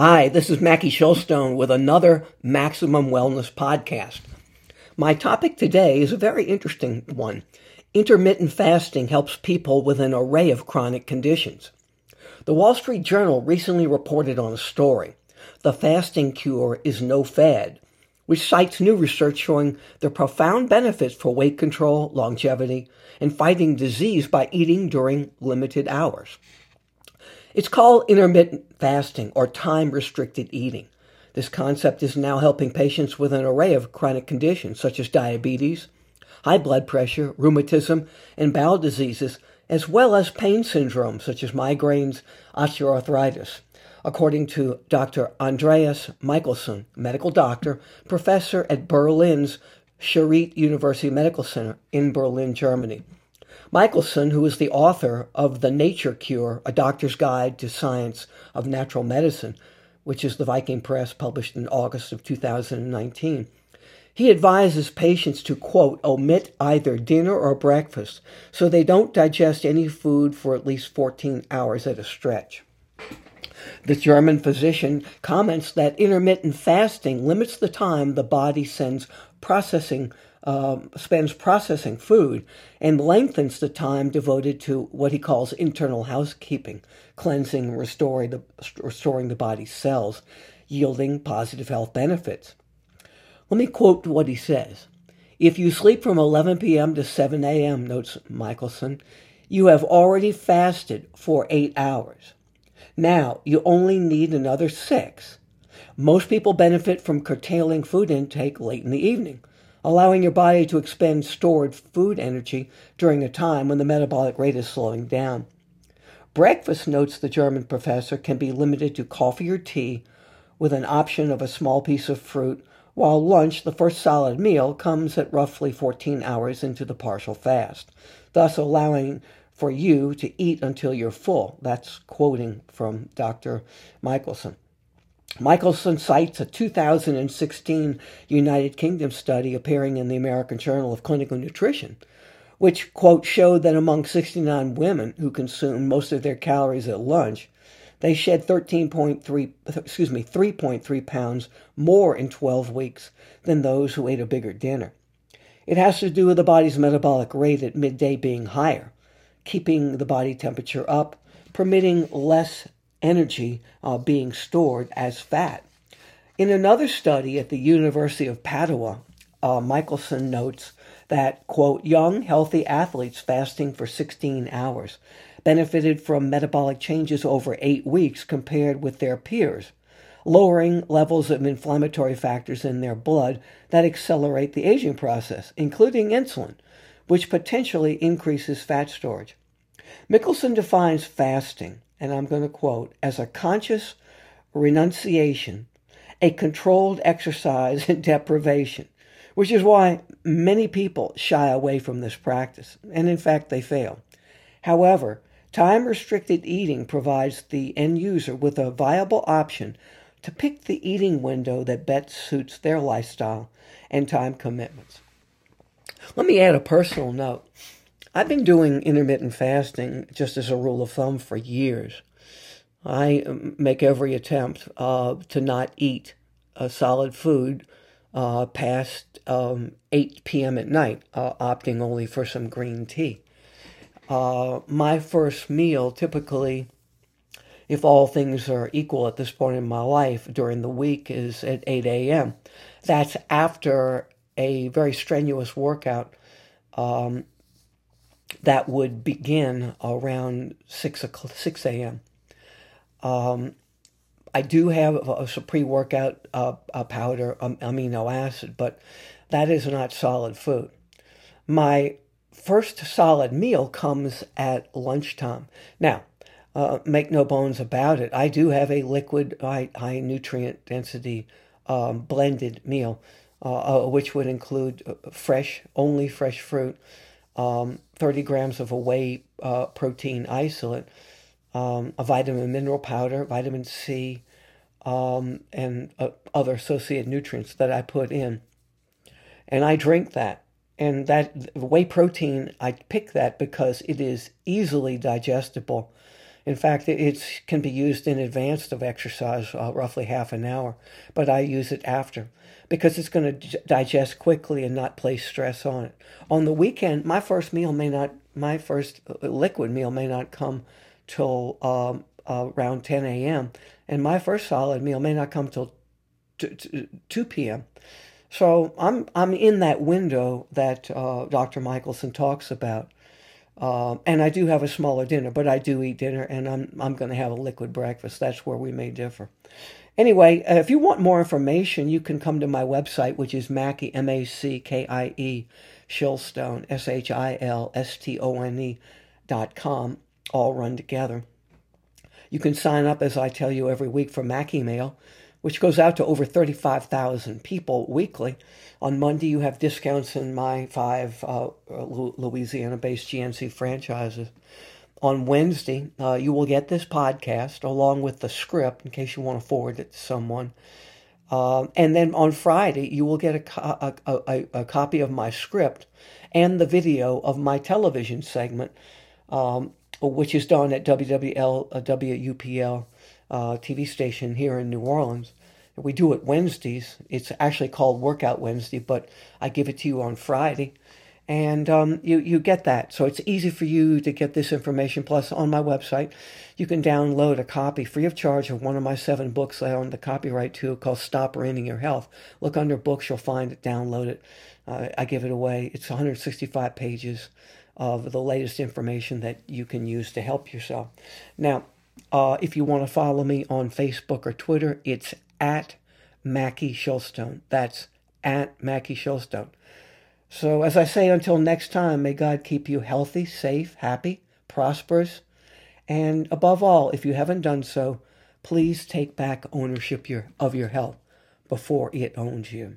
Hi, this is Mackie Shilstone with another Maximum Wellness podcast. My topic today is a very interesting one. Intermittent fasting helps people with an array of chronic conditions. The Wall Street Journal recently reported on a story. The fasting cure is no fad, which cites new research showing the profound benefits for weight control, longevity, and fighting disease by eating during limited hours. It's called intermittent fasting or time restricted eating. This concept is now helping patients with an array of chronic conditions such as diabetes, high blood pressure, rheumatism, and bowel diseases, as well as pain syndromes such as migraines, osteoarthritis. According to Dr. Andreas Michalsen, medical doctor, professor at Berlin's Charité University Medical Center in Berlin, Germany. Michalsen, who is the author of The Nature Cure, A Doctor's Guide to Science of Natural Medicine, which is the Viking Press published in August of 2019. He advises patients to, quote, omit either dinner or breakfast so they don't digest any food for at least 14 hours at a stretch. The German physician comments that intermittent fasting limits the time the body sends processing uh, spends processing food and lengthens the time devoted to what he calls internal housekeeping, cleansing restoring the, restoring the body's cells, yielding positive health benefits. Let me quote what he says. If you sleep from 11 p.m. to 7 a.m., notes Michalsen, you have already fasted for eight hours. Now you only need another six. Most people benefit from curtailing food intake late in the evening allowing your body to expend stored food energy during a time when the metabolic rate is slowing down. Breakfast, notes the German professor, can be limited to coffee or tea with an option of a small piece of fruit, while lunch, the first solid meal, comes at roughly 14 hours into the partial fast, thus allowing for you to eat until you're full. That's quoting from Dr. Michalsen. Michalsen cites a 2016 United Kingdom study appearing in the American Journal of Clinical Nutrition, which, quote, showed that among 69 women who consumed most of their calories at lunch, they shed 13.3, excuse me, 3.3 pounds more in 12 weeks than those who ate a bigger dinner. It has to do with the body's metabolic rate at midday being higher, keeping the body temperature up, permitting less energy uh, being stored as fat. In another study at the University of Padua, uh, Michalsen notes that, quote, young, healthy athletes fasting for 16 hours benefited from metabolic changes over eight weeks compared with their peers, lowering levels of inflammatory factors in their blood that accelerate the aging process, including insulin, which potentially increases fat storage. Michalsen defines fasting and I'm going to quote, as a conscious renunciation, a controlled exercise in deprivation, which is why many people shy away from this practice, and in fact, they fail. However, time restricted eating provides the end user with a viable option to pick the eating window that best suits their lifestyle and time commitments. Let me add a personal note. I've been doing intermittent fasting just as a rule of thumb for years. I um, make every attempt uh, to not eat a solid food uh, past um, 8 p.m. at night, uh, opting only for some green tea. Uh, my first meal typically, if all things are equal at this point in my life during the week, is at 8 a.m. That's after a very strenuous workout um, that would begin around 6, 6 a.m. Um, I do have a, a pre-workout uh, a powder um, amino acid, but that is not solid food. My first solid meal comes at lunchtime. Now, uh, make no bones about it, I do have a liquid, high, high nutrient density um, blended meal, uh, uh which would include uh, fresh, only fresh fruit, um, 30 grams of a whey uh, protein isolate, um, a vitamin mineral powder, vitamin C, um, and uh, other associated nutrients that I put in. And I drink that. And that whey protein, I pick that because it is easily digestible In fact, it can be used in advance of exercise, uh, roughly half an hour, but I use it after because it's going to digest quickly and not place stress on it. On the weekend, my first meal may not, my first uh, liquid meal may not come till um, uh, around 10 a.m., and my first solid meal may not come till 2 p.m. So I'm I'm in that window that uh, Dr. Michalsen talks about, uh, and I do have a smaller dinner, but I do eat dinner, and I'm I'm going to have a liquid breakfast. That's where we may differ. Anyway, uh, if you want more information, you can come to my website, which is Mackie M A C K I E Shilstone S H I L S T O N E dot com, all run together. You can sign up, as I tell you every week, for Mackie Mail which goes out to over 35,000 people weekly. On Monday, you have discounts in my five uh, Louisiana based GNC franchises. On Wednesday, uh, you will get this podcast along with the script in case you want to forward it to someone. Uh, and then on Friday, you will get a, co- a, a, a, copy of my script and the video of my television segment, um, which is done at WWL, uh, WUPL uh, TV station here in New Orleans. We do it Wednesdays. It's actually called Workout Wednesday, but I give it to you on Friday. And um, you, you get that. So it's easy for you to get this information. Plus, on my website, you can download a copy free of charge of one of my seven books I own the copyright to called Stop Ruining Your Health. Look under books, you'll find it, download it. Uh, I give it away. It's 165 pages of the latest information that you can use to help yourself. Now, uh, if you want to follow me on Facebook or Twitter, it's at Mackie Shilstone. That's at Mackie Shilstone. So, as I say, until next time, may God keep you healthy, safe, happy, prosperous, and above all, if you haven't done so, please take back ownership of your health before it owns you.